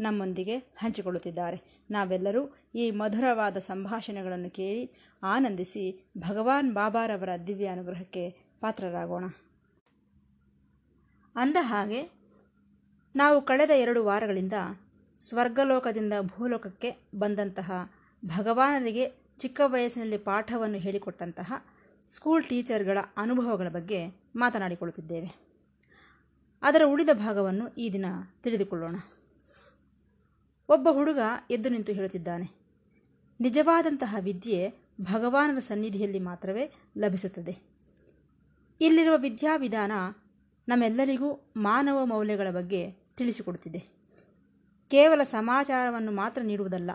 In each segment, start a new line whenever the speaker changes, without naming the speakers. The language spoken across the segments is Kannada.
ನಮ್ಮೊಂದಿಗೆ ಹಂಚಿಕೊಳ್ಳುತ್ತಿದ್ದಾರೆ. ನಾವೆಲ್ಲರೂ ಈ ಮಧುರವಾದ ಸಂಭಾಷಣೆಗಳನ್ನು ಕೇಳಿ ಆನಂದಿಸಿ ಭಗವಾನ್ ಬಾಬಾರವರ ದಿವ್ಯ ಅನುಗ್ರಹಕ್ಕೆ ಪಾತ್ರರಾಗೋಣ. ಅಂದ ಹಾಗೆ ನಾವು ಕಳೆದ ಎರಡು ವಾರಗಳಿಂದ ಸ್ವರ್ಗಲೋಕದಿಂದ ಭೂಲೋಕಕ್ಕೆ ಬಂದಂತಹ ಭಗವಾನರಿಗೆ ಚಿಕ್ಕ ವಯಸ್ಸಿನಲ್ಲಿ ಪಾಠವನ್ನು ಹೇಳಿಕೊಟ್ಟಂತಹ ಸ್ಕೂಲ್ ಟೀಚರ್ಗಳ ಅನುಭವಗಳ ಬಗ್ಗೆ ಮಾತನಾಡಿಕೊಳ್ಳುತ್ತಿದ್ದೇವೆ. ಅದರ ಉಳಿದ ಭಾಗವನ್ನು ಈ ದಿನ ತಿಳಿದುಕೊಳ್ಳೋಣ. ಒಬ್ಬ ಹುಡುಗ ಎದ್ದು ನಿಂತು ಹೇಳುತ್ತಿದ್ದಾನೆ. ನಿಜವಾದಂತಹ ವಿದ್ಯೆ ಭಗವಾನನ ಸನ್ನಿಧಿಯಲ್ಲಿ ಮಾತ್ರವೇ ಲಭಿಸುತ್ತದೆ. ಇಲ್ಲಿರುವ ವಿದ್ಯಾವಿಧಾನ ನಮ್ಮೆಲ್ಲರಿಗೂ ಮಾನವ ಮೌಲ್ಯಗಳ ಬಗ್ಗೆ ತಿಳಿಸಿಕೊಡುತ್ತಿದೆ. ಕೇವಲ ಸಮಾಚಾರವನ್ನು ಮಾತ್ರ ನೀಡುವುದಲ್ಲ,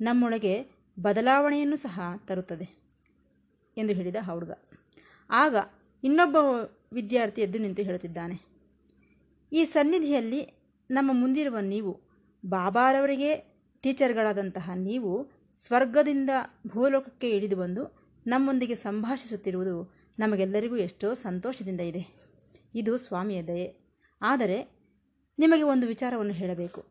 ನಮ್ಮೊಳಗೆ ಬದಲಾವಣೆಯನ್ನು ಸಹ ತರುತ್ತದೆ ಎಂದು ಹೇಳಿದ ಹುಡುಗ. ಆಗ ಇನ್ನೊಬ್ಬ ವಿದ್ಯಾರ್ಥಿ ಎದ್ದು ನಿಂತು ಹೇಳುತ್ತಿದ್ದಾನೆ. ಈ ಸನ್ನಿಧಿಯಲ್ಲಿ ನಮ್ಮ ಮುಂದಿರುವ ನೀವು ಬಾಬಾರವರಿಗೆ ಟೀಚರ್ಗಳಾದಂತಹ ನೀವು ಸ್ವರ್ಗದಿಂದ ಭೂಲೋಕಕ್ಕೆ ಇಳಿದು ಬಂದು ನಮ್ಮೊಂದಿಗೆ ಸಂಭಾಷಿಸುತ್ತಿರುವುದು ನಮಗೆಲ್ಲರಿಗೂ ಎಷ್ಟೋ ಸಂತೋಷದಿಂದ ಇದೆ. ಇದು ಸ್ವಾಮಿಯ ದಯೆ. ಆದರೆ ನಿಮಗೆ ಒಂದು ವಿಚಾರವನ್ನು ಹೇಳಬೇಕು.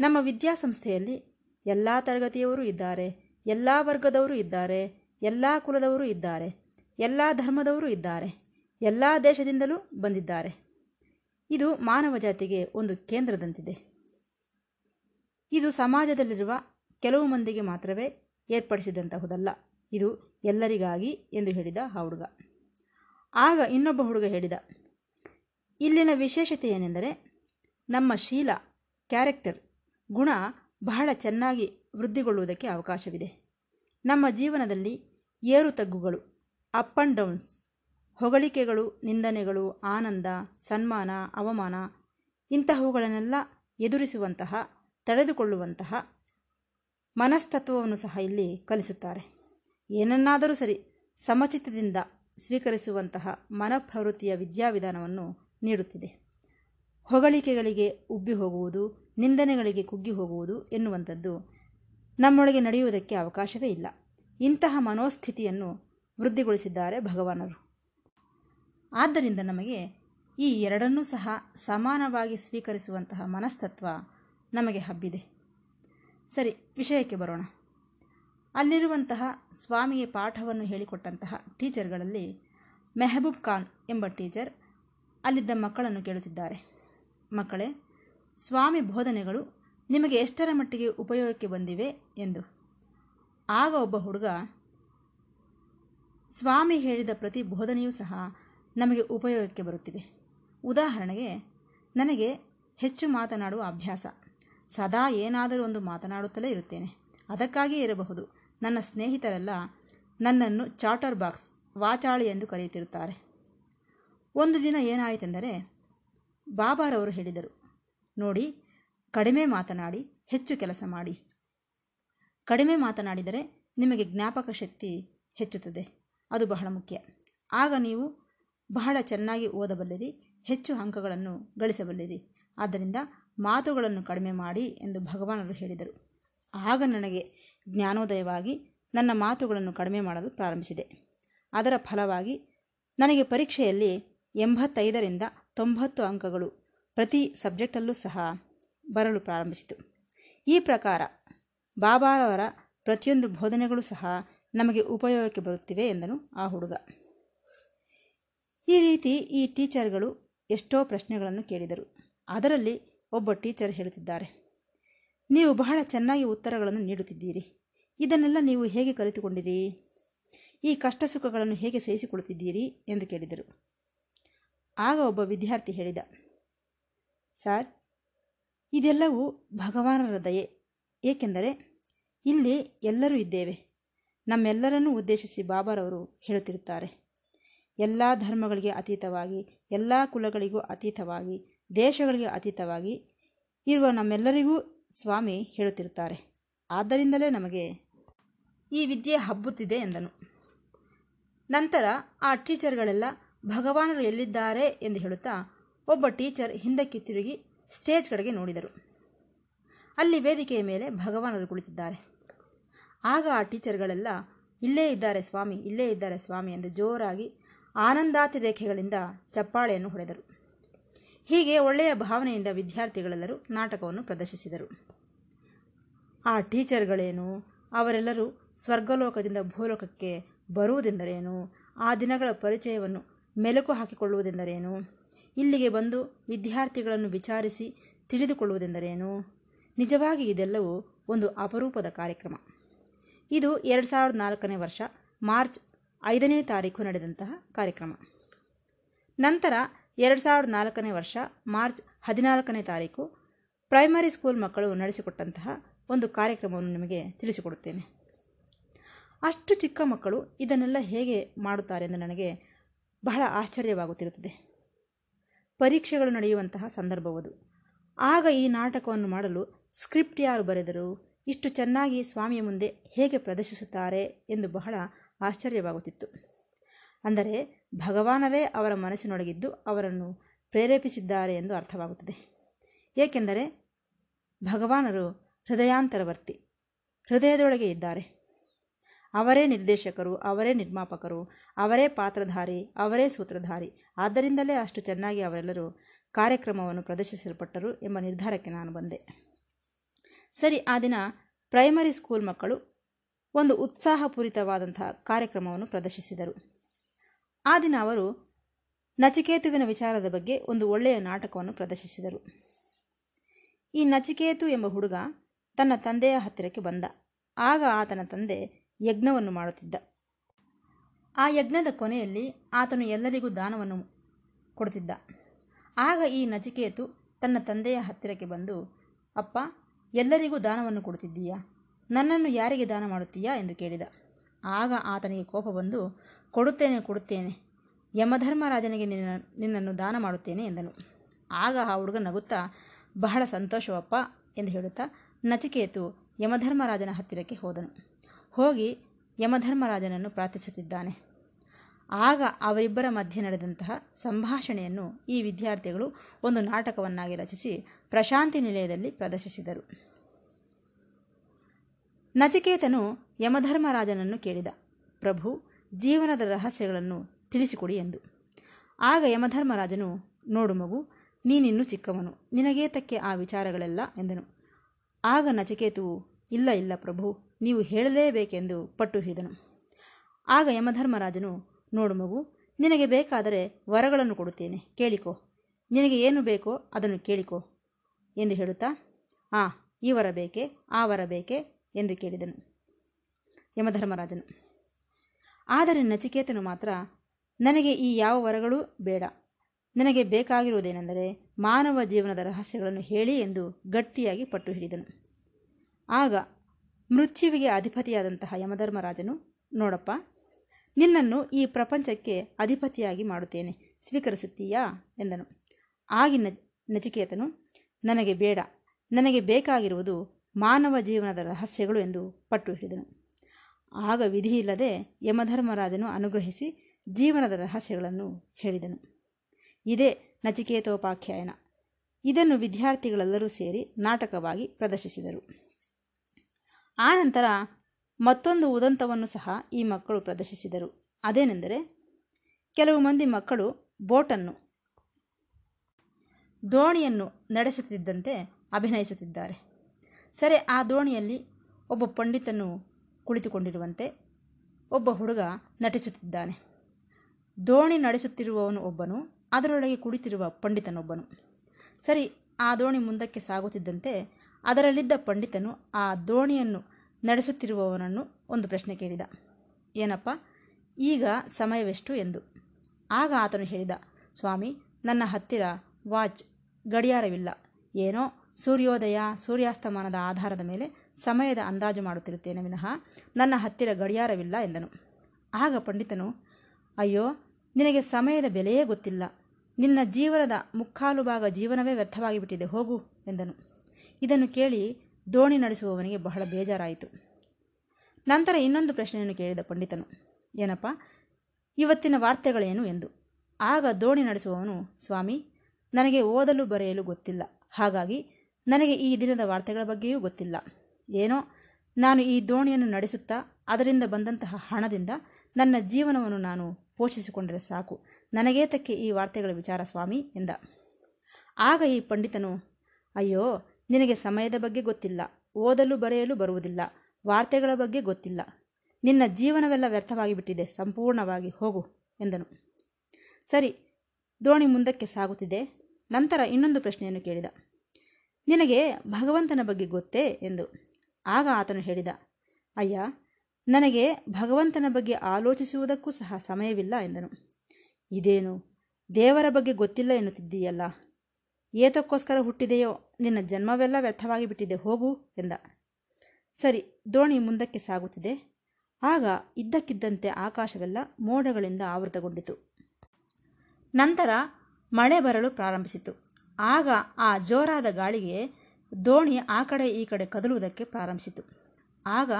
ನಮ್ಮ ವಿದ್ಯಾಸಂಸ್ಥೆಯಲ್ಲಿ ಎಲ್ಲ ತರಗತಿಯವರು ಇದ್ದಾರೆ, ಎಲ್ಲ ವರ್ಗದವರು ಇದ್ದಾರೆ, ಎಲ್ಲ ಕುಲದವರು ಇದ್ದಾರೆ, ಎಲ್ಲ ಧರ್ಮದವರು ಇದ್ದಾರೆ, ಎಲ್ಲ ದೇಶದಿಂದಲೂ ಬಂದಿದ್ದಾರೆ. ಇದು ಮಾನವ ಜಾತಿಗೆ ಒಂದು ಕೇಂದ್ರದಂತಿದೆ. ಇದು ಸಮಾಜದಲ್ಲಿರುವ ಕೆಲವು ಮಂದಿಗೆ ಮಾತ್ರವೇ ಏರ್ಪಡಿಸಿದಂತಹುದಲ್ಲ. ಇದು ಎಲ್ಲರಿಗಾಗಿ ಎಂದು ಹೇಳಿದ ಆ ಹುಡುಗ ಆಗ ಇನ್ನೊಬ್ಬ ಹುಡುಗ ಹೇಳಿದ, ಇಲ್ಲಿನ ವಿಶೇಷತೆ ಏನೆಂದರೆ, ನಮ್ಮ ಶೀಲ, ಕ್ಯಾರೆಕ್ಟರ್, ಗುಣ ಬಹಳ ಚೆನ್ನಾಗಿ ವೃದ್ಧಿಗೊಳ್ಳುವುದಕ್ಕೆ ಅವಕಾಶವಿದೆ. ನಮ್ಮ ಜೀವನದಲ್ಲಿ ಏರು ತಗ್ಗುಗಳು ಅಪ್ ಆ್ಯಂಡ್ ಡೌನ್ಸ್ ಹೊಗಳಿಕೆಗಳು, ನಿಂದನೆಗಳು, ಆನಂದ, ಸನ್ಮಾನ, ಅವಮಾನ ಇಂತಹವುಗಳನ್ನೆಲ್ಲ ಎದುರಿಸುವಂತಹ ತಡೆದುಕೊಳ್ಳುವಂತಹ ಮನಸ್ತತ್ವವನ್ನು ಸಹ ಇಲ್ಲಿ ಕಲಿಸುತ್ತಾರೆ. ಏನನ್ನಾದರೂ ಸರಿ ಸಮಚಿತ್ತದಿಂದ ಸ್ವೀಕರಿಸುವಂತಹ ಮನಪ್ರವೃತ್ತಿಯ ವಿದ್ಯಾವಿಧಾನವನ್ನು ನೀಡುತ್ತಿದೆ. ಹೊಗಳಿಕೆಗಳಿಗೆ ಉಬ್ಬಿ ಹೋಗುವುದು, ನಿಂದನೆಗಳಿಗೆ ಕುಗ್ಗಿ ಹೋಗುವುದು ಎನ್ನುವಂಥದ್ದು ನಮ್ಮೊಳಗೆ ನಡೆಯುವುದಕ್ಕೆ ಅವಕಾಶವೇ ಇಲ್ಲ. ಇಂತಹ ಮನೋಸ್ಥಿತಿಯನ್ನು ವೃದ್ಧಿಗೊಳಿಸಿದ್ದಾರೆ ಭಗವಾನರು. ಆದ್ದರಿಂದ ನಮಗೆ ಈ ಎರಡನ್ನೂ ಸಹ ಸಮಾನವಾಗಿ ಸ್ವೀಕರಿಸುವಂತಹ ಮನಸ್ತತ್ವ ನಮಗೆ ಹಬ್ಬಿದೆ. ಸರಿ, ವಿಷಯಕ್ಕೆ ಬರೋಣ. ಅಲ್ಲಿರುವಂತಹ ಸ್ವಾಮಿಗೆ ಪಾಠವನ್ನು ಹೇಳಿಕೊಟ್ಟಂತಹ ಟೀಚರ್ಗಳಲ್ಲಿ ಮೆಹಬೂಬ್ ಖಾನ್ ಎಂಬ ಟೀಚರ್ ಅಲ್ಲಿದ್ದ ಮಕ್ಕಳನ್ನು ಕೇಳುತ್ತಿದ್ದಾರೆ. ಮಕ್ಕಳೇ, ಸ್ವಾಮಿ ಬೋಧನೆಗಳು ನಿಮಗೆ ಎಷ್ಟರ ಮಟ್ಟಿಗೆ ಉಪಯೋಗಕ್ಕೆ ಬಂದಿವೆ ಎಂದು. ಆಗ ಒಬ್ಬ ಹುಡುಗ, ಸ್ವಾಮಿ ಹೇಳಿದ ಪ್ರತಿ ಬೋಧನೆಯೂ ಸಹ ನಮಗೆ ಉಪಯೋಗಕ್ಕೆ ಬರುತ್ತಿದೆ. ಉದಾಹರಣೆಗೆ, ನನಗೆ ಹೆಚ್ಚು ಮಾತನಾಡುವ ಅಭ್ಯಾಸ. ಸದಾ ಏನಾದರೂ ಒಂದು ಮಾತನಾಡುತ್ತಲೇ ಇರುತ್ತೇನೆ. ಅದಕ್ಕಾಗಿಯೇ ಇರಬಹುದು. ನನ್ನ ಸ್ನೇಹಿತರೆಲ್ಲ ನನ್ನನ್ನು ಚಾಟರ್ ಬಾಕ್ಸ್, ವಾಚಾಳಿ ಎಂದು ಕರೆಯುತ್ತಿರುತ್ತಾರೆ. ಒಂದು ದಿನ ಏನಾಯಿತೆಂದರೆ, ಬಾಬಾರವರು ಹೇಳಿದರು, ನೋಡಿ, ಕಡಿಮೆ ಮಾತನಾಡಿ, ಹೆಚ್ಚು ಕೆಲಸ ಮಾಡಿ. ಕಡಿಮೆ ಮಾತನಾಡಿದರೆ ನಿಮಗೆ ಜ್ಞಾಪಕ ಶಕ್ತಿ ಹೆಚ್ಚುತ್ತದೆ. ಅದು ಬಹಳ ಮುಖ್ಯ. ಆಗ ನೀವು ಬಹಳ ಚೆನ್ನಾಗಿ ಓದಬಲ್ಲಿರಿ, ಹೆಚ್ಚು ಅಂಕಗಳನ್ನು ಗಳಿಸಬಲ್ಲಿರಿ. ಆದ್ದರಿಂದ ಮಾತುಗಳನ್ನು ಕಡಿಮೆ ಮಾಡಿ ಎಂದು ಭಗವಾನರು ಹೇಳಿದರು. ಆಗ ನನಗೆ ಜ್ಞಾನೋದಯವಾಗಿ ನನ್ನ ಮಾತುಗಳನ್ನು ಕಡಿಮೆ ಮಾಡಲು ಪ್ರಾರಂಭಿಸಿದೆ. ಅದರ ಫಲವಾಗಿ ನನಗೆ ಪರೀಕ್ಷೆಯಲ್ಲಿ ಎಂಬತ್ತೈದರಿಂದ ತೊಂಬತ್ತು ಅಂಕಗಳು ಪ್ರತಿ ಸಬ್ಜೆಕ್ಟಲ್ಲೂ ಸಹ ಬರಲು ಪ್ರಾರಂಭಿಸಿತು. ಈ ಪ್ರಕಾರ ಬಾಬಾರವರ ಪ್ರತಿಯೊಂದು ಬೋಧನೆಗಳು ಸಹ ನಮಗೆ ಉಪಯೋಗಕ್ಕೆ ಬರುತ್ತಿವೆ ಎಂದನು ಆ ಹುಡುಗ. ಈ ರೀತಿ ಈ ಟೀಚರ್ಗಳು ಎಷ್ಟೋ ಪ್ರಶ್ನೆಗಳನ್ನು ಕೇಳಿದರು. ಅದರಲ್ಲಿ ಒಬ್ಬ ಟೀಚರ್ ಹೇಳುತ್ತಿದ್ದಾರೆ. ನೀವು ಬಹಳ ಚೆನ್ನಾಗಿ ಉತ್ತರಗಳನ್ನು ನೀಡುತ್ತಿದ್ದೀರಿ. ಇದನ್ನೆಲ್ಲ ನೀವು ಹೇಗೆ ಕಲಿತುಕೊಂಡಿರಿ? ಈ ಕಷ್ಟ ಸುಖಗಳನ್ನು ಹೇಗೆ ಸಹಿಸಿಕೊಳ್ಳುತ್ತಿದ್ದೀರಿ? ಎಂದು ಕೇಳಿದರು. ಆಗ ಒಬ್ಬ ವಿದ್ಯಾರ್ಥಿ ಹೇಳಿದ, ಸರ್, ಇದೆಲ್ಲವೂ ಭಗವಾನರ ದಯೆ. ಏಕೆಂದರೆ ಇಲ್ಲಿ ಎಲ್ಲರೂ ಇದ್ದೇವೆ. ನಮ್ಮೆಲ್ಲರನ್ನೂ ಉದ್ದೇಶಿಸಿ ಬಾಬಾರವರು ಹೇಳುತ್ತಿರುತ್ತಾರೆ. ಎಲ್ಲ ಧರ್ಮಗಳಿಗೆ ಅತೀತವಾಗಿ, ಎಲ್ಲ ಕುಲಗಳಿಗೂ ಅತೀತವಾಗಿ ದೇಶಗಳಿಗೆ ಅತೀತವಾಗಿ ಇರುವ ನಮ್ಮೆಲ್ಲರಿಗೂ ಸ್ವಾಮಿ ಹೇಳುತ್ತಿರುತ್ತಾರೆ. ಆದ್ದರಿಂದಲೇ ನಮಗೆ ಈ ವಿದ್ಯೆ ಹಬ್ಬುತ್ತಿದೆ ಎಂದನು. ನಂತರ ಆ ಟೀಚರ್ಗಳೆಲ್ಲ, ಭಗವಾನರು ಎಲ್ಲಿದ್ದಾರೆ? ಎಂದು ಹೇಳುತ್ತಾ ಒಬ್ಬ ಟೀಚರ್ ಹಿಂದಕ್ಕೆ ತಿರುಗಿ ಸ್ಟೇಜ್ ಕಡೆಗೆ ನೋಡಿದರು. ಅಲ್ಲಿ ವೇದಿಕೆಯ ಮೇಲೆ ಭಗವಾನರು ಕುಳಿತಿದ್ದಾರೆ. ಆಗ ಆ ಟೀಚರ್ಗಳೆಲ್ಲ, ಇಲ್ಲೇ ಇದ್ದಾರೆ ಸ್ವಾಮಿ, ಇಲ್ಲೇ ಇದ್ದಾರೆ ಸ್ವಾಮಿ ಎಂದು ಜೋರಾಗಿ ಆನಂದಾತಿ ರೇಖೆಗಳಿಂದ ಚಪ್ಪಾಳೆಯನ್ನು ಹೊಡೆದರು. ಹೀಗೆ ಒಳ್ಳೆಯ ಭಾವನೆಯಿಂದ ವಿದ್ಯಾರ್ಥಿಗಳೆಲ್ಲರೂ ನಾಟಕವನ್ನು ಪ್ರದರ್ಶಿಸಿದರು. ಆ ಟೀಚರ್ಗಳೇನು? ಅವರೆಲ್ಲರೂ ಸ್ವರ್ಗಲೋಕದಿಂದ ಭೂಲೋಕಕ್ಕೆ ಬರುವುದೆಂದರೇನು? ಆ ದಿನಗಳ ಪರಿಚಯವನ್ನು ಮೆಲುಕು ಹಾಕಿಕೊಳ್ಳುವುದೆಂದರೇನು? ಇಲ್ಲಿಗೆ ಬಂದು ವಿದ್ಯಾರ್ಥಿಗಳನ್ನು ವಿಚಾರಿಸಿ ತಿಳಿದುಕೊಳ್ಳುವುದೆಂದರೇನು? ನಿಜವಾಗಿ ಇದೆಲ್ಲವೂ ಒಂದು ಅಪರೂಪದ ಕಾರ್ಯಕ್ರಮ. ಇದು ಎರಡು ಸಾವಿರದ ನಾಲ್ಕನೇ ವರ್ಷ, ಮಾರ್ಚ್ ಐದನೇ ತಾರೀಕು ನಡೆದಂತಹ ಕಾರ್ಯಕ್ರಮ. ನಂತರ ಎರಡು ಸಾವಿರದ ನಾಲ್ಕನೇ ವರ್ಷ, ಮಾರ್ಚ್ ಹದಿನಾಲ್ಕನೇ ತಾರೀಕು, ಪ್ರೈಮರಿ ಸ್ಕೂಲ್ ಮಕ್ಕಳು ನಡೆಸಿಕೊಟ್ಟಂತಹ ಒಂದು ಕಾರ್ಯಕ್ರಮವನ್ನು ನಿಮಗೆ ತಿಳಿಸಿಕೊಡುತ್ತೇನೆ. ಅಷ್ಟು ಚಿಕ್ಕ ಮಕ್ಕಳು ಇದನ್ನೆಲ್ಲ ಹೇಗೆ ಮಾಡುತ್ತಾರೆ ಎಂದು ನನಗೆ ಬಹಳ ಆಶ್ಚರ್ಯವಾಗುತ್ತಿರುತ್ತದೆ. ಪರೀಕ್ಷೆಗಳು ನಡೆಯುವಂತಹ ಸಂದರ್ಭವದು. ಆಗ ಈ ನಾಟಕವನ್ನು ಮಾಡಲು ಸ್ಕ್ರಿಪ್ಟ್ ಯಾರು ಬರೆದರು, ಇಷ್ಟು ಚೆನ್ನಾಗಿ ಸ್ವಾಮಿಯ ಮುಂದೆ ಹೇಗೆ ಪ್ರದರ್ಶಿಸುತ್ತಾರೆ ಎಂದು ಬಹಳ ಆಶ್ಚರ್ಯವಾಗುತ್ತಿತ್ತು. ಅಂದರೆ ಭಗವಾನರೇ ಅವರ ಮನಸ್ಸಿನೊಳಗಿದ್ದು ಅವರನ್ನು ಪ್ರೇರೇಪಿಸಿದ್ದಾರೆ ಎಂದು ಅರ್ಥವಾಗುತ್ತದೆ. ಏಕೆಂದರೆ ಭಗವಾನರು ಹೃದಯಾಂತರವರ್ತಿ, ಹೃದಯದೊಳಗೆ ಇದ್ದಾರೆ. ಅವರೇ ನಿರ್ದೇಶಕರು, ಅವರೇ ನಿರ್ಮಾಪಕರು, ಅವರೇ ಪಾತ್ರಧಾರಿ, ಅವರೇ ಸೂತ್ರಧಾರಿ. ಆದ್ದರಿಂದಲೇ ಅಷ್ಟು ಚೆನ್ನಾಗಿ ಅವರೆಲ್ಲರೂ ಕಾರ್ಯಕ್ರಮವನ್ನು ಪ್ರದರ್ಶಿಸಲ್ಪಟ್ಟರು ಎಂಬ ನಿರ್ಧಾರಕ್ಕೆ ನಾನು ಬಂದೆ. ಸರಿ, ಆ ದಿನ ಪ್ರೈಮರಿ ಸ್ಕೂಲ್ ಮಕ್ಕಳು ಒಂದು ಉತ್ಸಾಹಪೂರಿತವಾದಂತಹ ಕಾರ್ಯಕ್ರಮವನ್ನು ಪ್ರದರ್ಶಿಸಿದರು. ಆ ದಿನ ಅವರು ನಚಿಕೇತುವಿನ ವಿಚಾರದ ಬಗ್ಗೆ ಒಂದು ಒಳ್ಳೆಯ ನಾಟಕವನ್ನು ಪ್ರದರ್ಶಿಸಿದರು. ಈ ನಚಿಕೇತು ಎಂಬ ಹುಡುಗ ತನ್ನ ತಂದೆಯ ಹತ್ತಿರಕ್ಕೆ ಬಂದ. ಆಗ ಆತನ ತಂದೆ ಯಜ್ಞವನ್ನು ಮಾಡುತ್ತಿದ್ದ. ಆ ಯಜ್ಞದ ಕೊನೆಯಲ್ಲಿ ಆತನು ಎಲ್ಲರಿಗೂ ದಾನವನ್ನು ಕೊಡುತ್ತಿದ್ದ. ಆಗ ಈ ನಚಿಕೇತು ತನ್ನ ತಂದೆಯ ಹತ್ತಿರಕ್ಕೆ ಬಂದು, ಅಪ್ಪ, ಎಲ್ಲರಿಗೂ ದಾನವನ್ನು ಕೊಡುತ್ತಿದ್ದೀಯಾ? ನನ್ನನ್ನು ಯಾರಿಗೆ ದಾನ ಮಾಡುತ್ತೀಯಾ? ಎಂದು ಕೇಳಿದ. ಆಗ ಆತನಿಗೆ ಕೋಪ ಬಂದು ಕೊಡುತ್ತೇನೆ ಕೊಡುತ್ತೇನೆ. ಯಮಧರ್ಮರಾಜನಿಗೆ ನಿನ್ನ, ನಿನ್ನನ್ನು ದಾನ ಮಾಡುತ್ತೇನೆ ಎಂದನು. ಆಗ ಆ ಹುಡುಗ ನಗುತ್ತಾ, ಬಹಳ ಸಂತೋಷವಪ್ಪ ಎಂದು ಹೇಳುತ್ತಾ, ನಚಿಕೇತು, ಯಮಧರ್ಮರಾಜನ ಹತ್ತಿರಕ್ಕೆ ಹೋದನು. ಹೋಗಿ ಯಮಧರ್ಮರಾಜನನ್ನು ಪ್ರಾರ್ಥಿಸುತ್ತಿದ್ದಾನೆ. ಆಗ ಅವರಿಬ್ಬರ ಮಧ್ಯೆ ನಡೆದಂತಹ ಸಂಭಾಷಣೆಯನ್ನು ಈ ವಿದ್ಯಾರ್ಥಿಗಳು ಒಂದು ನಾಟಕವನ್ನಾಗಿ ರಚಿಸಿ ಪ್ರಶಾಂತಿ ನಿಲಯದಲ್ಲಿ ಪ್ರದರ್ಶಿಸಿದರು. ನಚಿಕೇತನು ಯಮಧರ್ಮರಾಜನನ್ನು ಕೇಳಿದ. ಪ್ರಭು ಜೀವನದ ರಹಸ್ಯಗಳನ್ನು ತಿಳಿಸಿಕೊಡಿ ಎಂದು. ಆಗ ಯಮಧರ್ಮರಾಜನು, ನೋಡು ಮಗು, ನೀನಿನ್ನೂ ಚಿಕ್ಕವನು ನಿನಗೇತಕ್ಕೆ ಆ ವಿಚಾರಗಳೆಲ್ಲ? ಎಂದನು. ಆಗ ನಚಿಕೇತುವು, ಇಲ್ಲ ಇಲ್ಲ ಪ್ರಭು, ನೀವು ಹೇಳಲೇಬೇಕೆಂದು ಪಟ್ಟು ಹಿಡಿದನು. ಆಗ ಯಮಧರ್ಮರಾಜನು, ನೋಡು ಮಗು, ನಿನಗೆ ಬೇಕಾದರೆ ವರಗಳನ್ನು ಕೊಡುತ್ತೇನೆ, ಕೇಳಿಕೋ. ನಿನಗೆ ಏನು ಬೇಕೋ ಅದನ್ನು ಕೇಳಿಕೋ, ಎಂದು ಹೇಳುತ್ತಾ, ಆ, ಈ ವರ ಬೇಕೆ, ಆ ವರ ಬೇಕೆ, ಎಂದು ಕೇಳಿದನು. ಯಮಧರ್ಮರಾಜನು ಆದರೆ ನಚಿಕೇತನು ಮಾತ್ರ, ನನಗೆ ಈ ಯಾವ ವರಗಳೂ ಬೇಡ. ನನಗೆ ಬೇಕಾಗಿರುವುದೇನೆಂದರೆ ಮಾನವ ಜೀವನದ ರಹಸ್ಯಗಳನ್ನು ಹೇಳಿ ಎಂದು ಗಟ್ಟಿಯಾಗಿ ಪಟ್ಟು ಹಿಡಿದನು. ಆಗ ಮೃತ್ಯುವಿಗೆ ಅಧಿಪತಿಯಾದಂತಹ ಯಮಧರ್ಮರಾಜನು, ನೋಡಪ್ಪ, ನಿನ್ನನ್ನು ಈ ಪ್ರಪಂಚಕ್ಕೆ ಅಧಿಪತಿಯಾಗಿ ಮಾಡುತ್ತೇನೆ, ಸ್ವೀಕರಿಸುತ್ತೀಯಾ? ಎಂದನು. ಆಗಿನ ನಚಿಕೇತನು, ನನಗೆ ಬೇಡ, ನನಗೆ ಬೇಕಾಗಿರುವುದು ಮಾನವ ಜೀವನದ ರಹಸ್ಯಗಳು ಎಂದು ಪಟ್ಟು ಹಿಡಿದನು. ಆಗ ವಿಧಿಯಿಲ್ಲದೆ ಯಮಧರ್ಮರಾಜನು ಅನುಗ್ರಹಿಸಿ ಜೀವನದ ರಹಸ್ಯಗಳನ್ನು ಹೇಳಿದನು. ಇದೇ ನಚಿಕೇತೋಪಾಖ್ಯಾಯನ. ಇದನ್ನು ವಿದ್ಯಾರ್ಥಿಗಳೆಲ್ಲರೂ ಸೇರಿ ನಾಟಕವಾಗಿ ಪ್ರದರ್ಶಿಸಿದರು. ಆನಂತರ ಮತ್ತೊಂದು ಉದಂತವನ್ನು ಸಹ ಈ ಮಕ್ಕಳು ಪ್ರದರ್ಶಿಸಿದರು. ಅದೇನೆಂದರೆ, ಕೆಲವು ಮಂದಿ ಮಕ್ಕಳು ಬೋಟನ್ನು, ದೋಣಿಯನ್ನು ನಡೆಸುತ್ತಿದ್ದಂತೆ ಅಭಿನಯಿಸುತ್ತಿದ್ದಾರೆ. ಸರಿ, ಆ ದೋಣಿಯಲ್ಲಿ ಒಬ್ಬ ಪಂಡಿತನು ಕುಳಿತುಕೊಂಡಿರುವಂತೆ ಒಬ್ಬ ಹುಡುಗ ನಟಿಸುತ್ತಿದ್ದಾನೆ. ದೋಣಿ ನಡೆಸುತ್ತಿರುವವನು ಒಬ್ಬನು, ಅದರೊಳಗೆ ಕುಳಿತಿರುವ ಪಂಡಿತನೊಬ್ಬನು. ಸರಿ, ಆ ದೋಣಿ ಮುಂದಕ್ಕೆ ಸಾಗುತ್ತಿದ್ದಂತೆ ಅದರಲ್ಲಿದ್ದ ಪಂಡಿತನು ಆ ದೋಣಿಯನ್ನು ನಡೆಸುತ್ತಿರುವವನನ್ನು ಒಂದು ಪ್ರಶ್ನೆ ಕೇಳಿದ. ಏನಪ್ಪ, ಈಗ ಸಮಯವೆಷ್ಟು ಎಂದು? ಆಗ ಆತನು ಹೇಳಿದ, ಸ್ವಾಮಿ, ನನ್ನ ಹತ್ತಿರ ವಾಚ್ ಗಡಿಯಾರವಿಲ್ಲ. ಏನೋ ಸೂರ್ಯೋದಯ, ಸೂರ್ಯಾಸ್ತಮಾನದ ಆಧಾರದ ಮೇಲೆ ಸಮಯದ ಅಂದಾಜು ಮಾಡುತ್ತಿರುತ್ತೇನೆ ವಿನಃ ನನ್ನ ಹತ್ತಿರ ಗಡಿಯಾರವಿಲ್ಲ ಎಂದನು. ಆಗ ಪಂಡಿತನು, ಅಯ್ಯೋ, ನಿನಗೆ ಸಮಯದ ಬೆಲೆಯೇ ಗೊತ್ತಿಲ್ಲ. ನಿನ್ನ ಜೀವನದ ಮುಕ್ಕಾಲು ಭಾಗ ಜೀವನವೇ ವ್ಯರ್ಥವಾಗಿ ಬಿಟ್ಟಿದೆ, ಹೋಗು ಎಂದನು. ಇದನ್ನು ಕೇಳಿ ದೋಣಿ ನಡೆಸುವವನಿಗೆ ಬಹಳ ಬೇಜಾರಾಯಿತು. ನಂತರ ಇನ್ನೊಂದು ಪ್ರಶ್ನೆಯನ್ನು ಕೇಳಿದ ಪಂಡಿತನು, ಏನಪ್ಪ, ಇವತ್ತಿನ ವಾರ್ತೆಗಳೇನು ಎಂದು. ಆಗ ದೋಣಿ ನಡೆಸುವವನು, ಸ್ವಾಮಿ, ನನಗೆ ಓದಲು ಬರೆಯಲು ಗೊತ್ತಿಲ್ಲ. ಹಾಗಾಗಿ ನನಗೆ ಈ ದಿನದ ವಾರ್ತೆಗಳ ಬಗ್ಗೆಯೂ ಗೊತ್ತಿಲ್ಲ. ಏನೋ, ನಾನು ಈ ದೋಣಿಯನ್ನು ನಡೆಸುತ್ತಾ, ಅದರಿಂದ ಬಂದಂತಹ ಹಣದಿಂದ ನನ್ನ ಜೀವನವನ್ನು ನಾನು ಪೋಷಿಸಿಕೊಂಡರೆ ಸಾಕು. ನನಗೇತಕ್ಕೆ ಈ ವಾರ್ತೆಗಳ ವಿಚಾರ ಸ್ವಾಮಿ ಎಂದ. ಆಗ ಈ ಪಂಡಿತನು, ಅಯ್ಯೋ, ನಿನಗೆ ಸಮಯದ ಬಗ್ಗೆ ಗೊತ್ತಿಲ್ಲ. ಓದಲು ಬರೆಯಲು ಬರುವುದಿಲ್ಲ. ವಾರ್ತೆಗಳ ಬಗ್ಗೆ ಗೊತ್ತಿಲ್ಲ. ನಿನ್ನ ಜೀವನವೆಲ್ಲ ವ್ಯರ್ಥವಾಗಿ ಬಿಟ್ಟಿದೆ ಸಂಪೂರ್ಣವಾಗಿ ಹೋಗು ಎಂದನು. ಸರಿ, ದೋಣಿ ಮುಂದಕ್ಕೆ ಸಾಗುತ್ತಿದೆ. ನಂತರ ಇನ್ನೊಂದು ಪ್ರಶ್ನೆಯನ್ನು ಕೇಳಿದ. ನಿನಗೆ ಭಗವಂತನ ಬಗ್ಗೆ ಗೊತ್ತೇ ಎಂದು ಆಗ ಆತನು ಹೇಳಿದ, ಅಯ್ಯ, ನನಗೆ ಭಗವಂತನ ಬಗ್ಗೆ ಆಲೋಚಿಸುವುದಕ್ಕೂ ಸಹ ಸಮಯವಿಲ್ಲ ಎಂದನು. ಇದೇನು, ದೇವರ ಬಗ್ಗೆ ಗೊತ್ತಿಲ್ಲ ಎನ್ನುತ್ತಿದ್ದೀಯಲ್ಲ? ಏತಕ್ಕೋಸ್ಕರ ಹುಟ್ಟಿದೆಯೋ? ನಿನ್ನ ಜನ್ಮವೆಲ್ಲ ವ್ಯರ್ಥವಾಗಿ ಬಿಟ್ಟಿದೆ, ಹೋಗು ಎಂದ. ಸರಿ, ದೋಣಿ ಮುಂದಕ್ಕೆ ಸಾಗುತ್ತಿದೆ. ಆಗ ಇದ್ದಕ್ಕಿದ್ದಂತೆ ಆಕಾಶವೆಲ್ಲ ಮೋಡಗಳಿಂದ ಆವೃತಗೊಂಡಿತು. ನಂತರ ಮಳೆ ಬರಲು ಪ್ರಾರಂಭಿಸಿತು. ಆಗ ಆ ಜೋರಾದ ಗಾಳಿಗೆ ದೋಣಿ ಆ ಕಡೆ ಈ ಕಡೆ ಕದಲುವುದಕ್ಕೆ ಪ್ರಾರಂಭಿಸಿತು. ಆಗ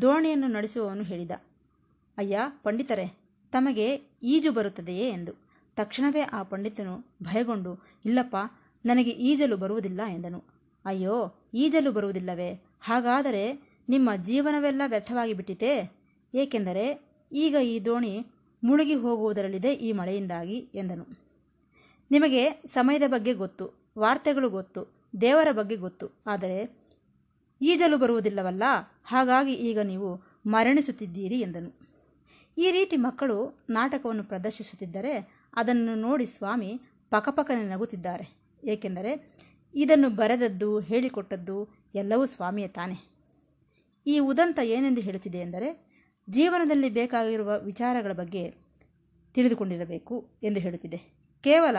ದೋಣಿಯನ್ನು ನಡೆಸುವವನು ಹೇಳಿದ, ಅಯ್ಯ, ಪಂಡಿತರೇ, ತಮಗೆ ಈಜು ಬರುತ್ತದೆಯೇ? ಎಂದು. ತಕ್ಷಣವೇ ಆ ಪಂಡಿತನು ಭಯಗೊಂಡು, ಇಲ್ಲಪ್ಪ, ನನಗೆ ಈಜಲು ಬರುವುದಿಲ್ಲ ಎಂದನು. ಅಯ್ಯೋ, ಈಜಲು ಬರುವುದಿಲ್ಲವೇ? ಹಾಗಾದರೆ ನಿಮ್ಮ ಜೀವನವೆಲ್ಲ ವ್ಯರ್ಥವಾಗಿ ಬಿಟ್ಟಿತೇ? ಏಕೆಂದರೆ ಈಗ ಈ ದೋಣಿ ಮುಳುಗಿ ಹೋಗುವುದರಲ್ಲಿದೆ ಈ ಮಳೆಯಿಂದಾಗಿ ಎಂದನು. ನಿಮಗೆ ಸಮಯದ ಬಗ್ಗೆ ಗೊತ್ತು, ವಾರ್ತೆಗಳು ಗೊತ್ತು, ದೇವರ ಬಗ್ಗೆ ಗೊತ್ತು. ಆದರೆ ಈಜಲು ಬರುವುದಿಲ್ಲವಲ್ಲ? ಹಾಗಾಗಿ ಈಗ ನೀವು ಮರಣಿಸುತ್ತಿದ್ದೀರಿ ಎಂದನು. ಈ ರೀತಿ ಮಕ್ಕಳು ನಾಟಕವನ್ನು ಪ್ರದರ್ಶಿಸುತ್ತಿದ್ದರೆ ಅದನ್ನು ನೋಡಿ ಸ್ವಾಮಿ ಪಕಪಕನೆ ನಗುತ್ತಿದ್ದಾರೆ. ಏಕೆಂದರೆ ಇದನ್ನು ಬರೆದದ್ದು, ಹೇಳಿಕೊಟ್ಟದ್ದು ಎಲ್ಲವೂ ಸ್ವಾಮಿಯೇ ತಾನೆ. ಈ ಉದಂತ ಏನೆಂದು ಹೇಳುತ್ತಿದೆ ಎಂದರೆ ಜೀವನದಲ್ಲಿ ಬೇಕಾಗಿರುವ ವಿಚಾರಗಳ ಬಗ್ಗೆ ತಿಳಿದುಕೊಂಡಿರಬೇಕು ಎಂದು ಹೇಳುತ್ತಿದೆ. ಕೇವಲ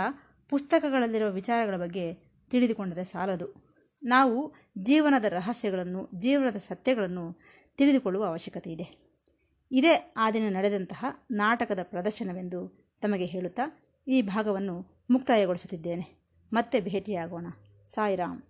ಪುಸ್ತಕಗಳಲ್ಲಿರುವ ವಿಚಾರಗಳ ಬಗ್ಗೆ ತಿಳಿದುಕೊಂಡರೆ ಸಾಲದು. ನಾವು ಜೀವನದ ರಹಸ್ಯಗಳನ್ನು, ಜೀವನದ ಸತ್ಯಗಳನ್ನು ತಿಳಿದುಕೊಳ್ಳುವ ಅವಶ್ಯಕತೆ ಇದೆ. ಇದೇ ಆ ದಿನ ನಡೆದಂತಹ ನಾಟಕದ ಪ್ರದರ್ಶನವೆಂದು ತಮಗೆ ಹೇಳುತ್ತಾ ಈ ಭಾಗವನ್ನು ಮುಕ್ತಾಯಗೊಳಿಸುತ್ತಿದ್ದೇನೆ. ಮತ್ತೆ ಭೇಟಿಯಾಗೋಣ. ಸಾಯಿರಾಮ್.